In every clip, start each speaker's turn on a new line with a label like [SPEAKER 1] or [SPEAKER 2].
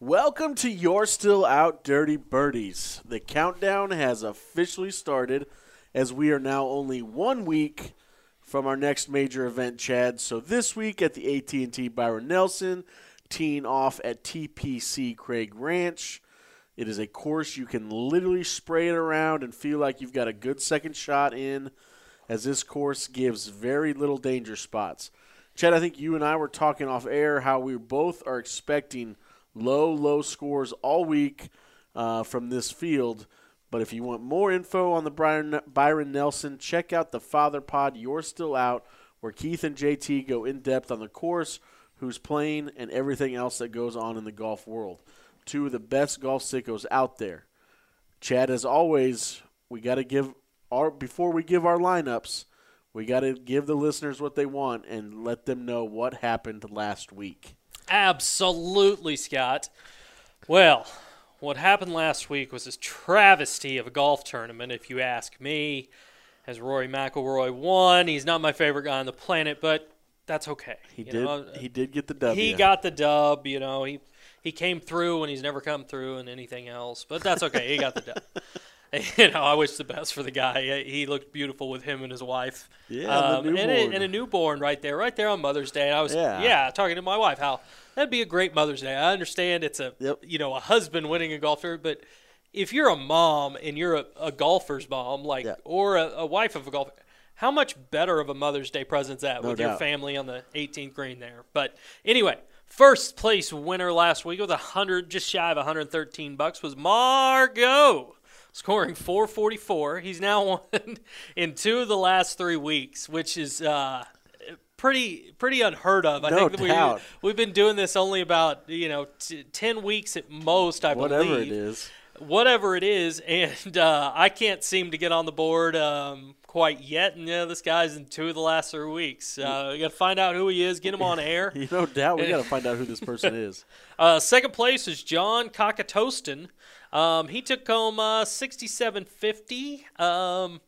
[SPEAKER 1] Welcome to You're Still Out Dirty Birdies. The countdown has officially started as we are now only one week from our next major event, Chad. So this week at the AT&T Byron Nelson, teeing off at TPC Craig Ranch. It is a course you can literally spray it around and feel like you've got a good second shot in, as this course gives very little danger spots. Chad, I think you and I were talking off air how we both are expecting low, low scores all week uh, from this field. But if you want more info on the Byron, Byron Nelson, check out the Father Pod. You're still out, where Keith and JT go in depth on the course, who's playing, and everything else that goes on in the golf world. Two of the best golf sickos out there. Chad, as always, we got to give our before we give our lineups. We got to give the listeners what they want and let them know what happened last week.
[SPEAKER 2] Absolutely, Scott. Well, what happened last week was this travesty of a golf tournament, if you ask me. As Rory McIlroy won, he's not my favorite guy on the planet, but that's okay.
[SPEAKER 1] He
[SPEAKER 2] You
[SPEAKER 1] did.
[SPEAKER 2] know,
[SPEAKER 1] he did get the dub.
[SPEAKER 2] He got the dub. You know, he he came through when he's never come through and anything else, but that's okay. he got the dub. you know, I wish the best for the guy. He looked beautiful with him and his wife.
[SPEAKER 1] Yeah,
[SPEAKER 2] um, and, a,
[SPEAKER 1] newborn.
[SPEAKER 2] and a newborn right there, right there on Mother's Day. And I was
[SPEAKER 1] Yeah.
[SPEAKER 2] yeah, talking to my wife how that'd be a great Mother's Day. I understand it's a
[SPEAKER 1] Yep.
[SPEAKER 2] you know a husband winning a golf tournament, but if you're a mom and you're a, a golfer's mom, like
[SPEAKER 1] Yeah.
[SPEAKER 2] or a, a wife of a golfer, how much better of a Mother's Day present's that
[SPEAKER 1] No
[SPEAKER 2] with your family on the 18th green there? But anyway, first place winner last week with a hundred, just shy of 113 bucks was Margot, scoring 444. He's now won in two of the last three weeks, which is. Uh, Pretty, pretty unheard of. I
[SPEAKER 1] No
[SPEAKER 2] think
[SPEAKER 1] doubt.
[SPEAKER 2] we we've been doing this only about you know t- ten weeks at most. I
[SPEAKER 1] whatever
[SPEAKER 2] believe
[SPEAKER 1] it is.
[SPEAKER 2] whatever it is, and uh, I can't seem to get on the board um, quite yet. And yeah, this guy's in two of the last three weeks. Uh, we got to find out who he is, get him on air.
[SPEAKER 1] You no doubt we got to find out who this person is.
[SPEAKER 2] Uh, second place is John Cockatoston. Um, he took home uh, sixty-seven fifty. Um,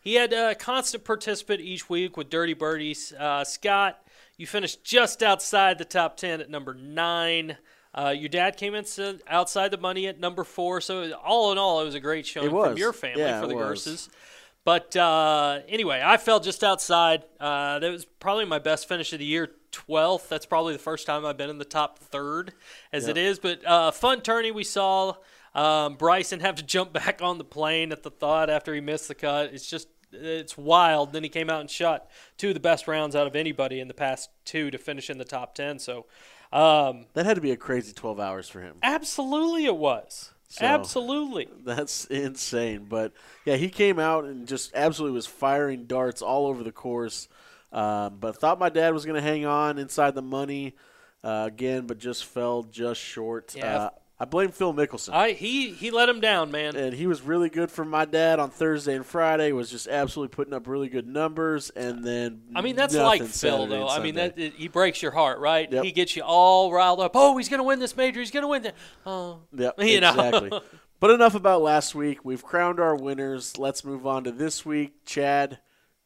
[SPEAKER 2] he had a constant participant each week with Dirty Birdies. Uh, Scott, you finished just outside the top ten at number nine. Uh, your dad came in outside the money at number four. So all in all, it was a great showing from your family
[SPEAKER 1] Yeah,
[SPEAKER 2] for the. Gerses. But uh, anyway, I fell just outside. Uh, that was probably my best finish of the year, 12th. That's probably the first time I've been in the top third as it is. But uh, fun tourney we saw. Um, Bryson have to jump back on the plane at the thought after he missed the cut. It's just it's wild. Then he came out and shot two of the best rounds out of anybody in the past two to finish in the top 10. So um,
[SPEAKER 1] That had to be a crazy 12 hours for him.
[SPEAKER 2] absolutely it was.
[SPEAKER 1] So-
[SPEAKER 2] absolutely.
[SPEAKER 1] That's insane. But yeah, he came out and just absolutely was firing darts all over the course. Um, but thought my dad was going to hang on inside the money uh, again, but just fell just short.
[SPEAKER 2] Yeah.
[SPEAKER 1] Uh, I blame Phil Mickelson.
[SPEAKER 2] I he he let him down, man.
[SPEAKER 1] and he was really good for my dad on Thursday and Friday. Was just absolutely putting up really good numbers, and then
[SPEAKER 2] I mean, that's like Phil, though. I mean, that it, he breaks your heart, right?
[SPEAKER 1] Yep.
[SPEAKER 2] He gets you all riled up. Oh, he's going to win this major. He's going to win that. Oh,
[SPEAKER 1] Yep,
[SPEAKER 2] you know.
[SPEAKER 1] exactly. but enough about last week. We've crowned our winners. Let's move on to this week. Chad,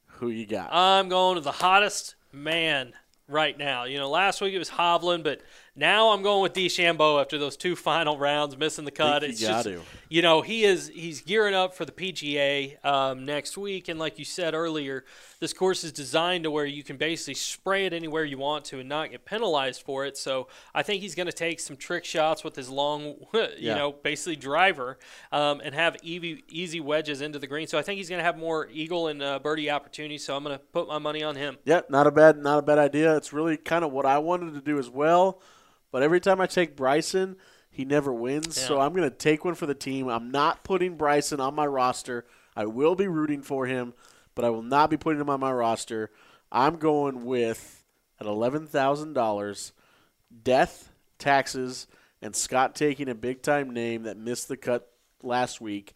[SPEAKER 1] who you got?
[SPEAKER 2] I'm going to the hottest man right now. You know, last week it was Hovland, but now I'm going with DeChambeau after those two final rounds, missing the cut.
[SPEAKER 1] you
[SPEAKER 2] it's
[SPEAKER 1] got
[SPEAKER 2] just,
[SPEAKER 1] to.
[SPEAKER 2] you know, he is he's gearing up for the PGA um, next week, and like you said earlier, this course is designed to where you can basically spray it anywhere you want to and not get penalized for it. So I think he's going to take some trick shots with his long, you
[SPEAKER 1] Yeah.
[SPEAKER 2] know, basically driver, um, and have easy easy wedges into the green. So I think he's going to have more eagle and uh, birdie opportunities. So I'm going to put my money on him.
[SPEAKER 1] Yep, not a bad, not a bad idea. It's really kind of what I wanted to do as well. But every time I take Bryson, he never wins. So I'm going to take one for the team. I'm not putting Bryson on my roster. I will be rooting for him, but I will not be putting him on my roster. I'm going with at eleven thousand dollars, death, taxes, and Scott taking a big time name that missed the cut last week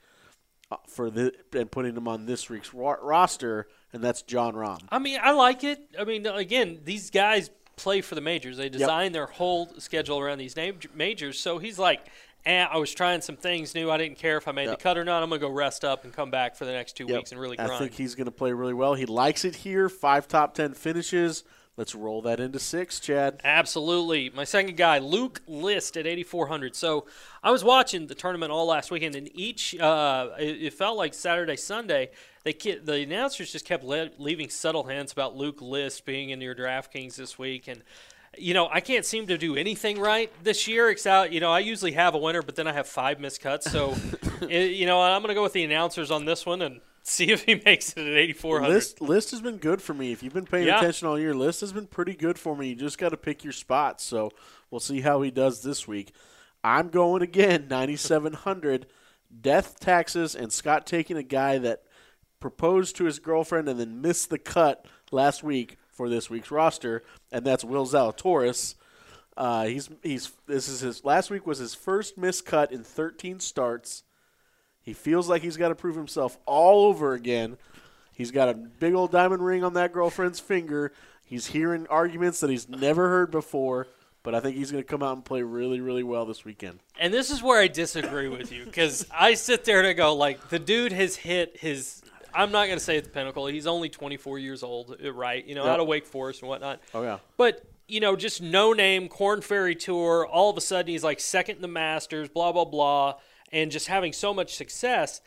[SPEAKER 1] uh, for the and putting him on this week's ro- roster, and that's Jon Rahm.
[SPEAKER 2] I mean, I like it. I mean, again, these guys play for the majors. They design their whole schedule around these name majors. So he's like, eh, I was trying some things new. I didn't care if I made
[SPEAKER 1] Yep.
[SPEAKER 2] the cut or not. I'm gonna go rest up and come back for the next two
[SPEAKER 1] Yep.
[SPEAKER 2] weeks and really
[SPEAKER 1] I think he's going to play really well. He likes it here. Five top ten finishes. Let's roll that into six, Chad.
[SPEAKER 2] Absolutely. My second guy, Luke List at 8,400. So I was watching the tournament all last weekend, and each, uh, it, it felt like Saturday, Sunday, they ke- the announcers just kept le- leaving subtle hints about Luke List being in your DraftKings this week. And, you know, I can't seem to do anything right this year. Except, you know, I usually have a winner, but then I have five missed cuts. So, it, you know, I'm going to go with the announcers on this one and see if he makes it at 8,400.
[SPEAKER 1] List list has been good for me. If you've been paying
[SPEAKER 2] Yeah.
[SPEAKER 1] attention all year, list has been pretty good for me. You just got to pick your spots. So we'll see how he does this week. I'm going again, 9,700. Death taxes and Scott taking a guy that proposed to his girlfriend and then missed the cut last week for this week's roster, and that's Will Zalatoris. Uh, he's he's this is his last week was his first missed cut in 13 starts. He feels like he's got to prove himself all over again. He's got a big old diamond ring on that girlfriend's finger. He's hearing arguments that he's never heard before, but I think he's going to come out and play really, really well this weekend.
[SPEAKER 2] And this is where I disagree with you because I sit there and I go, like, the dude has hit his. I'm not going to say it's the pinnacle. He's only 24 years old, uh, right? You know,
[SPEAKER 1] Yep.
[SPEAKER 2] out of Wake Forest and whatnot.
[SPEAKER 1] Oh yeah,
[SPEAKER 2] But, you know, just no name, Korn Ferry Tour. All of a sudden, he's like second in the Masters, blah, blah, blah, and just having so much success.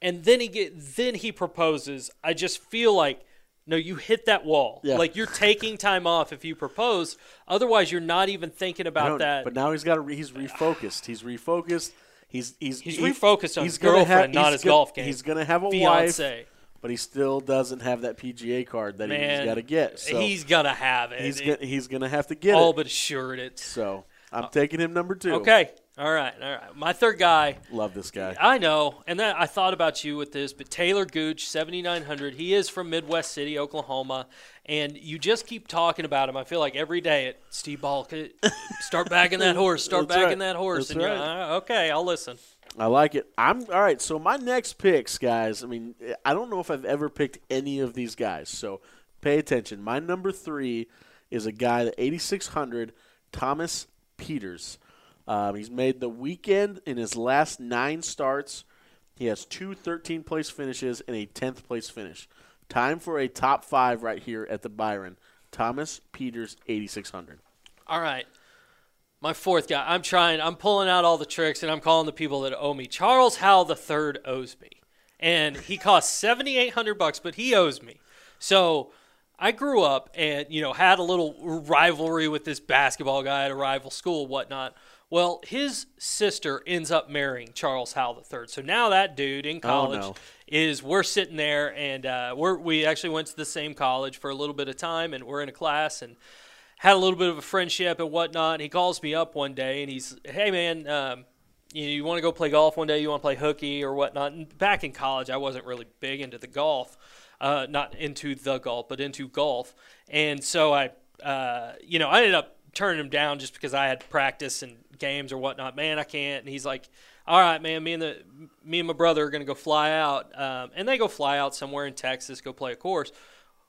[SPEAKER 2] And then he get then he proposes. I just feel like no, you hit that wall.
[SPEAKER 1] Yeah.
[SPEAKER 2] Like you're taking time off if you propose. Otherwise, you're not even thinking about that.
[SPEAKER 1] But now he's got re- he's refocused. He's refocused. He's he's
[SPEAKER 2] He's
[SPEAKER 1] he-
[SPEAKER 2] refocused on
[SPEAKER 1] he's
[SPEAKER 2] his
[SPEAKER 1] gonna
[SPEAKER 2] girlfriend, not his
[SPEAKER 1] gonna-
[SPEAKER 2] golf game.
[SPEAKER 1] He's going to have a wife, but he still doesn't have that PGA card that
[SPEAKER 2] Man,
[SPEAKER 1] he's got to get. So
[SPEAKER 2] he's gonna have it.
[SPEAKER 1] he's gonna, he's going to have to get
[SPEAKER 2] all
[SPEAKER 1] it.
[SPEAKER 2] All but assured it.
[SPEAKER 1] So I'm uh, taking him number two.
[SPEAKER 2] Okay, all right, all right. My third guy,
[SPEAKER 1] love this guy.
[SPEAKER 2] I know, and then I thought about you with this, but Taylor Gooch, seventy nine hundred. He is from Midwest City, Oklahoma, and you just keep talking about him. I feel like every day at Steve Ball, start backing that horse, start
[SPEAKER 1] That's
[SPEAKER 2] backing
[SPEAKER 1] right.
[SPEAKER 2] that horse,
[SPEAKER 1] That's
[SPEAKER 2] and you're
[SPEAKER 1] right.
[SPEAKER 2] uh, okay. I'll listen.
[SPEAKER 1] I like it. I'm all right. So my next picks, guys. I mean, I don't know if I've ever picked any of these guys. So pay attention. My number three is a guy that 8600 Thomas Pieters. Um, he's made the weekend in his last nine starts. He has two 13 place finishes and a 10th place finish. Time for a top five right here at the Byron. Thomas Pieters, 8600.
[SPEAKER 2] All right. My fourth guy. I'm trying. I'm pulling out all the tricks, and I'm calling the people that owe me. Charles Howell third owes me, and he cost seventy eight hundred bucks, but he owes me. So I grew up and you know had a little rivalry with this basketball guy at a rival school, whatnot. Well, his sister ends up marrying Charles Howell III. So now that dude in college
[SPEAKER 1] no.
[SPEAKER 2] is we're sitting there and uh, we're we actually went to the same college for a little bit of time, and we're in a class and had a little bit of a friendship and whatnot. He calls me up one day and he's, hey man, um, you, you want to go play golf one day? You want to play hooky or whatnot? And back in college, I wasn't really big into the golf, uh, not into the golf, but into golf. And so I, uh, you know, I ended up turning him down just because I had practice and games or whatnot. Man, I can't. And he's like, all right, man, me and the me and my brother are gonna go fly out, um, and they go fly out somewhere in Texas, go play a course.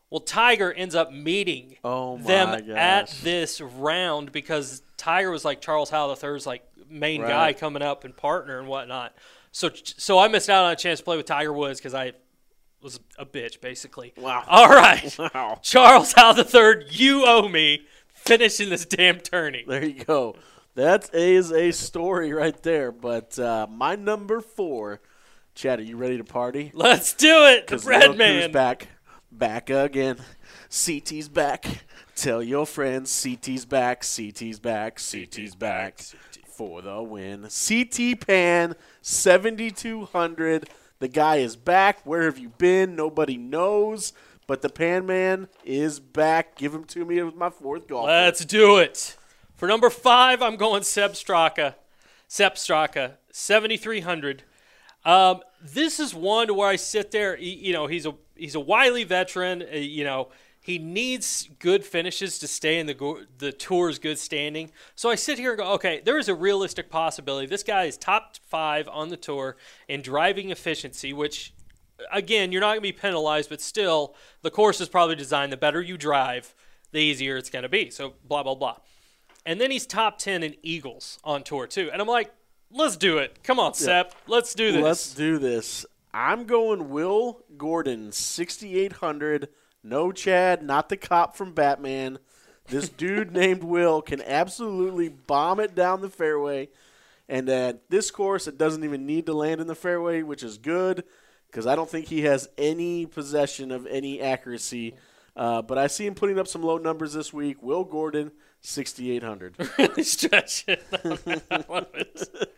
[SPEAKER 2] Well, Tiger ends up meeting
[SPEAKER 1] Oh
[SPEAKER 2] them at this round because Tiger was like Charles Howell the III's like main guy coming up and partner and whatnot. So so I missed out on a chance to play with Tiger Woods because I was a bitch basically.
[SPEAKER 1] Wow.
[SPEAKER 2] All right,
[SPEAKER 1] Wow.
[SPEAKER 2] Charles Howell III, you owe me finishing this damn tourney.
[SPEAKER 1] There you go. That is a story right there. But uh, my number four, Chad, are you ready to party?
[SPEAKER 2] Let's do it. The bread man.
[SPEAKER 1] back, back again. CT's back. Tell your friends CT's back. CT's back. CT's back for the win. CT Pan seventy two hundred. The guy is back. Where have you been? Nobody knows. But the Pan Man is back. Give him to me with my fourth golf.
[SPEAKER 2] Let's do it. For number five, I'm going Sepp Straka. Sepp Straka, 7,300. Um, this is one where I sit there. he- You know, he's a he's a wily veteran. uh, You know, he needs good finishes to stay in the the tour's good standing. So I sit here and go, okay, there is a realistic possibility. This guy is top five on the tour in driving efficiency, which again, you're not going to be penalized, but still, the course is probably designed the better you drive, the easier it's going to be. So, blah, blah, blah. And then he's top 10 in Eagles on tour, too. And I'm like, let's do it. Come on, Sepp. Let's do this.
[SPEAKER 1] Let's do this. I'm going Will Gordon, 6,800 No, Chad, not the cop from Batman. This dude named Will can absolutely bomb it down the fairway. And at this course, it doesn't even need to land in the fairway, which is good because I don't think he has any possession of any accuracy. Uh, but I see him putting up some low numbers this week. Will Gordon, 6,800.
[SPEAKER 2] really stretching. I love it.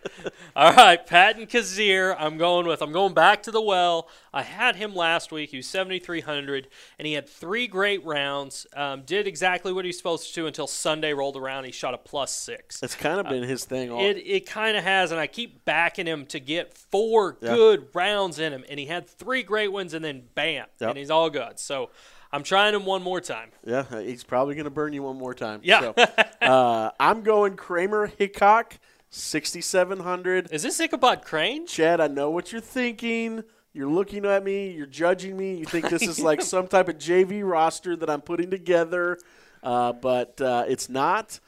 [SPEAKER 2] All right, Patton Kizzire. I'm going with. I'm going back to the well. I had him last week. He was 7,300, and he had three great rounds. Um, did exactly what he was supposed to do until Sunday rolled around. He shot a plus six.
[SPEAKER 1] It's kind of been his thing. All,
[SPEAKER 2] It it kind of has, and I keep backing him to get four good rounds in him, and he had three great ones, and then bam,
[SPEAKER 1] Yep.
[SPEAKER 2] and he's all good. So I'm trying him one more time.
[SPEAKER 1] yeah, he's probably going to burn you one more time.
[SPEAKER 2] Yeah.
[SPEAKER 1] So, uh, I'm going Kramer Hickok, 6,700.
[SPEAKER 2] Is this Ichabod Crane?
[SPEAKER 1] Chad, I know what you're thinking. You're looking at me. You're judging me. You think this is like some type of JV roster that I'm putting together, uh, but uh, it's not.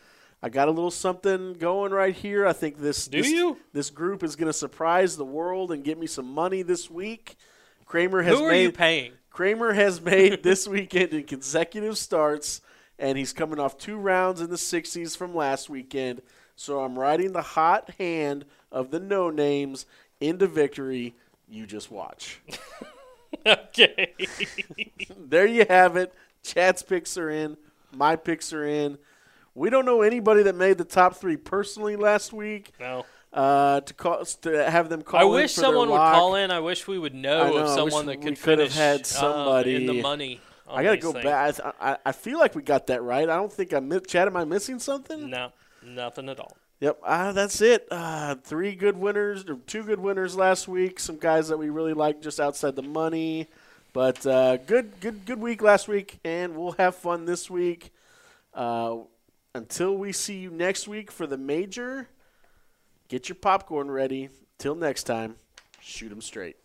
[SPEAKER 1] I got a little something going right here. I think this
[SPEAKER 2] Do
[SPEAKER 1] this,
[SPEAKER 2] you?
[SPEAKER 1] this group is going to surprise the world and get me some money this week. Kramer has
[SPEAKER 2] Who are
[SPEAKER 1] made
[SPEAKER 2] you paying?
[SPEAKER 1] Kramer has made this weekend in consecutive starts, and he's coming off two rounds in the 60s from last weekend. So I'm riding the hot hand of the no names into victory. You just watch.
[SPEAKER 2] okay.
[SPEAKER 1] there you have it. Chad's picks are in. My picks are in. We don't know anybody that made the top three personally last week.
[SPEAKER 2] no.
[SPEAKER 1] Uh, to call to have them call.
[SPEAKER 2] I
[SPEAKER 1] in
[SPEAKER 2] wish
[SPEAKER 1] for their
[SPEAKER 2] someone would
[SPEAKER 1] lock.
[SPEAKER 2] call in. I wish we would know,
[SPEAKER 1] know,
[SPEAKER 2] of someone that
[SPEAKER 1] we
[SPEAKER 2] could finish
[SPEAKER 1] had somebody.
[SPEAKER 2] in the money. on
[SPEAKER 1] I gotta go
[SPEAKER 2] things.
[SPEAKER 1] back. I, I, I feel like we got that right. I don't think I missed. Chad, am I missing something?
[SPEAKER 2] No, nothing at all.
[SPEAKER 1] Yep, uh, that's it. Uh, three good winners, or two good winners last week. Some guys that we really like just outside the money, but uh, good, good, good week last week, and we'll have fun this week. Uh, until we see you next week for the major, get your popcorn ready. Till next time, shoot 'em straight.